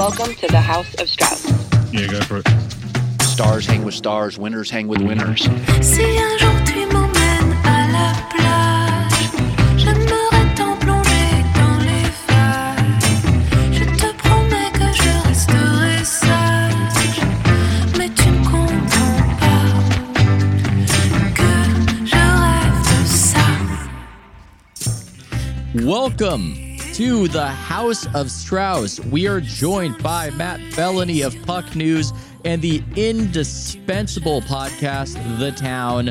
Welcome to the House of Strauss. Yeah, go for it. Stars hang with stars, winners hang with winners. Si un jour tu m'emmènes à la plage, j'aimerais tant plonger dans les vagues. Je te promets que je resterai sage, mais tu ne comprends pas que je rêve de ça. Welcome to the House of Strauss. We are joined by Matt Belloni of Puck News and the indispensable podcast, The Town.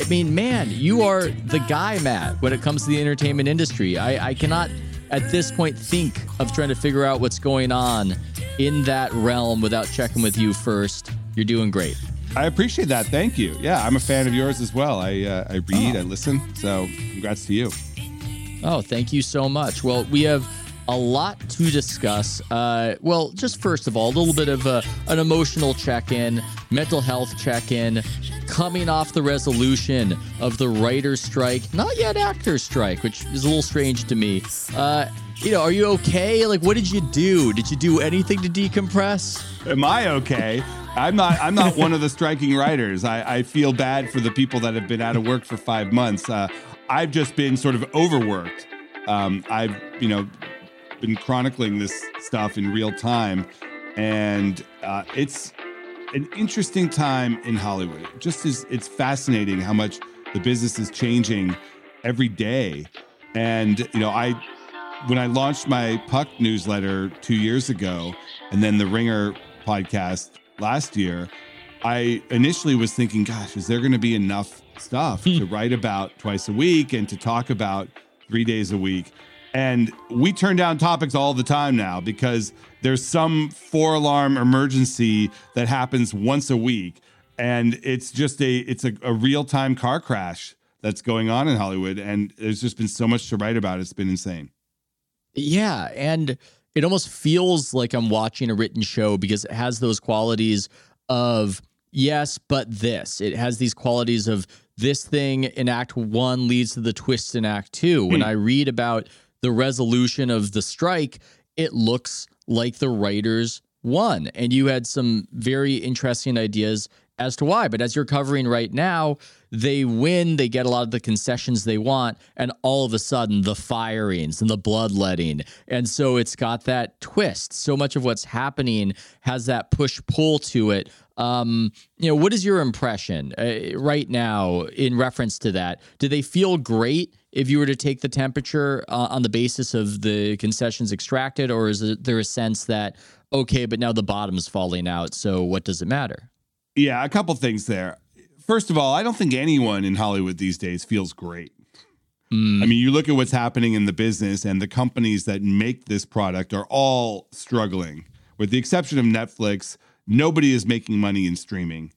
I mean, man, you are the guy, Matt, when it comes to the entertainment industry. I, I cannot, at this point, think of trying to figure out what's going on in that realm without checking with you first. You're doing great. I appreciate that. Thank you. Yeah, I'm a fan of yours as well. I uh, I read, I listen. So congrats to you. Oh, thank you so much. Well, we have a lot to discuss. Uh, well, just first of all, a little bit of a, an emotional check in, mental health check in, coming off the resolution of the writer's strike, not yet actor's strike, which is a little strange to me. Uh, you know, are you okay? Like, what did you do? Did you do anything to decompress? Am I okay? I'm not. I'm not one of the striking writers. I, I feel bad for the people that have been out of work for five months. Uh, I've just been sort of overworked. Um, I've you know been chronicling this stuff in real time, and uh, it's an interesting time in Hollywood. Just is. It's fascinating how much the business is changing every day, and you know I when I launched my Puck newsletter two years ago, and then the Ringer podcast last year, I initially was thinking, gosh, is there going to be enough stuff to hmm. write about twice a week and to talk about three days a week? And we turn down topics all the time now because there's some four alarm emergency that happens once a week. And it's just a it's a, a real time car crash that's going on in Hollywood. And there's just been so much to write about. It's been insane. Yeah, and it almost feels like I'm watching a written show because it has those qualities of yes, but this. It has these qualities of this thing in act 1 leads to the twist in act 2. When hmm. I read about the resolution of the strike, it looks like the writers won. And you had some very interesting ideas as to why. But as you're covering right now, they win, they get a lot of the concessions they want, and all of a sudden the firings and the bloodletting. And so it's got that twist. So much of what's happening has that push pull to it. Um, you know, what is your impression uh, right now in reference to that? Do they feel great if you were to take the temperature uh, on the basis of the concessions extracted, or is there a sense that okay, but now the bottom's falling out, so what does it matter? Yeah, a couple things there. First of all, I don't think anyone in Hollywood these days feels great. I mean, you look at what's happening in the business, and the companies that make this product are all struggling. With the exception of Netflix, nobody is making money in streaming.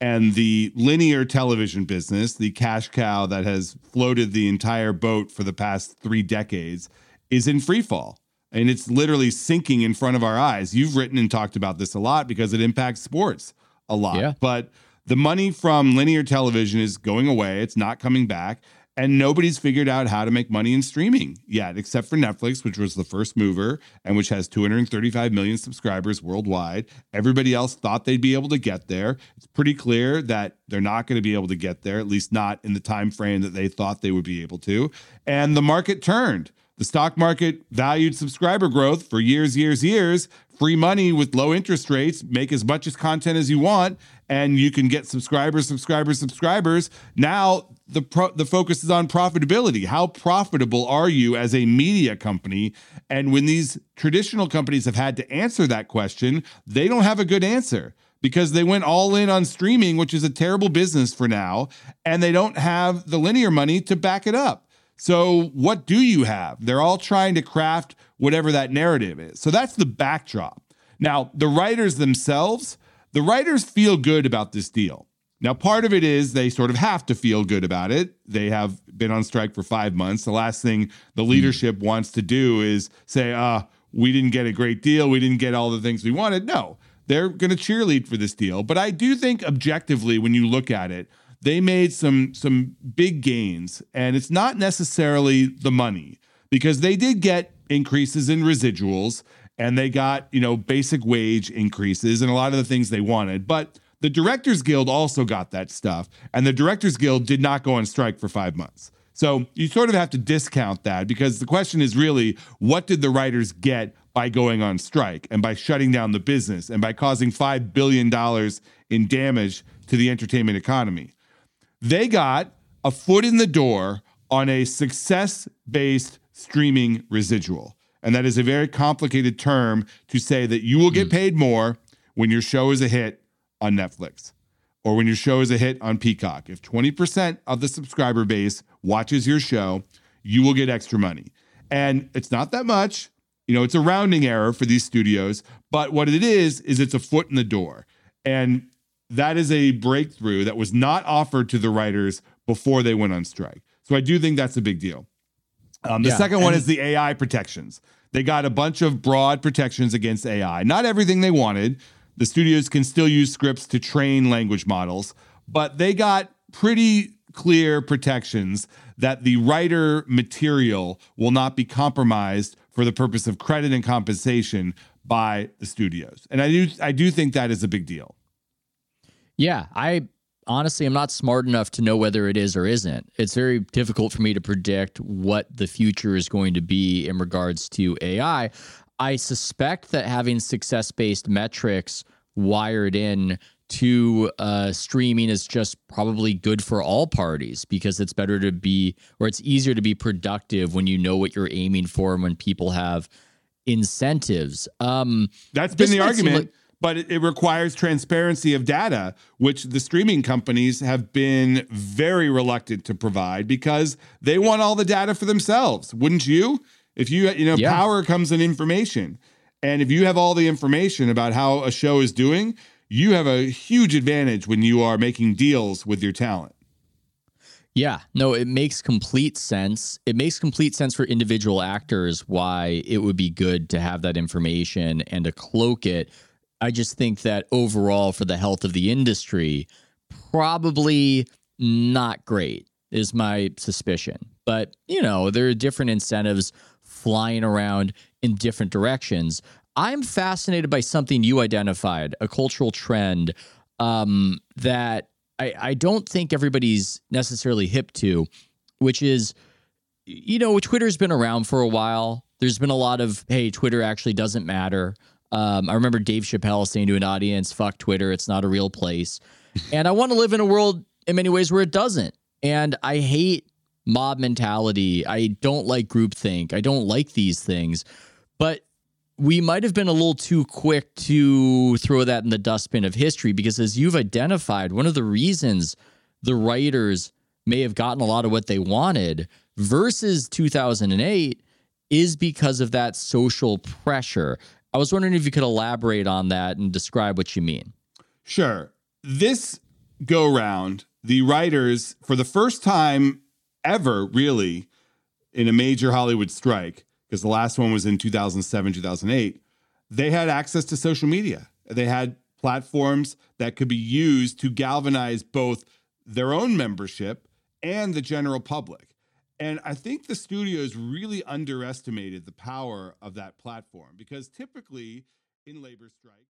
And the linear television business, the cash cow that has floated the entire boat for the past three decades, is in free fall. And it's literally sinking in front of our eyes. You've written and talked about this a lot because it impacts sports a lot. Yeah. But the money from linear television is going away, it's not coming back. And nobody's figured out how to make money in streaming yet, except for Netflix, which was the first mover and which has 235 million subscribers worldwide. Everybody else thought they'd be able to get there. It's pretty clear that they're not going to be able to get there, at least not in the time frame that they thought they would be able to. And the market turned. The stock market valued subscriber growth for years, years, years. Free money with low interest rates, make as much as content as you want, and you can get subscribers, subscribers, subscribers. Now the pro- the focus is on profitability. How profitable are you as a media company? And when these traditional companies have had to answer that question, they don't have a good answer because they went all in on streaming, which is a terrible business for now, and they don't have the linear money to back it up. So, what do you have? They're all trying to craft whatever that narrative is. So, that's the backdrop. Now, the writers themselves, the writers feel good about this deal. Now, part of it is they sort of have to feel good about it. They have been on strike for five months. The last thing the leadership wants to do is say, uh, we didn't get a great deal. We didn't get all the things we wanted. No, they're going to cheerlead for this deal. But I do think objectively, when you look at it, they made some some big gains, and it's not necessarily the money because they did get increases in residuals and they got, you know, basic wage increases and a lot of the things they wanted. But the Directors Guild also got that stuff, and the Directors Guild did not go on strike for five months. So you sort of have to discount that because the question is really what did the writers get by going on strike and by shutting down the business and by causing $5 billion in damage to the entertainment economy? They got a foot in the door on a success based streaming residual. And that is a very complicated term to say that you will get mm. paid more when your show is a hit on Netflix or when your show is a hit on Peacock. If 20% of the subscriber base watches your show, you will get extra money. And it's not that much. You know, it's a rounding error for these studios, but what it is, is it's a foot in the door. And that is a breakthrough that was not offered to the writers before they went on strike. So I do think that's a big deal. Um, the Yeah, second one is the AI protections. They got a bunch of broad protections against AI. Not everything they wanted. The studios can still use scripts to train language models, but they got pretty clear protections that the writer material will not be compromised for the purpose of credit and compensation by the studios. And I do I do think that is a big deal. Yeah, I honestly am not smart enough to know whether it is or isn't. It's very difficult for me to predict what the future is going to be in regards to AI. I suspect that having success based metrics wired in to uh, streaming is just probably good for all parties because it's better to be, or it's easier to be productive when you know what you're aiming for and when people have incentives. Um, That's been the argument, like- but it, it requires transparency of data, which the streaming companies have been very reluctant to provide because they want all the data for themselves. Wouldn't you? If you, you know, Yeah. power comes in information. And if you have all the information about how a show is doing, you have a huge advantage when you are making deals with your talent. Yeah, no, it makes complete sense. It makes complete sense for individual actors why it would be good to have that information and to cloak it. I just think that overall, for the health of the industry, probably not great, is my suspicion. But, you know, there are different incentives flying around in different directions. I'm fascinated by something you identified, a cultural trend um, that I, I don't think everybody's necessarily hip to, which is, you know, Twitter's been around for a while. There's been a lot of, hey, Twitter actually doesn't matter. Um, I remember Dave Chappelle saying to an audience, fuck Twitter, it's not a real place. and I want to live in a world in many ways where it doesn't. And I hate mob mentality. I don't like groupthink. I don't like these things. But we might have been a little too quick to throw that in the dustbin of history because, as you've identified, one of the reasons the writers may have gotten a lot of what they wanted versus 2008 is because of that social pressure. I was wondering if you could elaborate on that and describe what you mean. Sure. This go round, the writers, for the first time ever, really, in a major Hollywood strike, because the last one was in 2007, 2008, they had access to social media. They had platforms that could be used to galvanize both their own membership and the general public. And I think the studios really underestimated the power of that platform because typically in labor strike,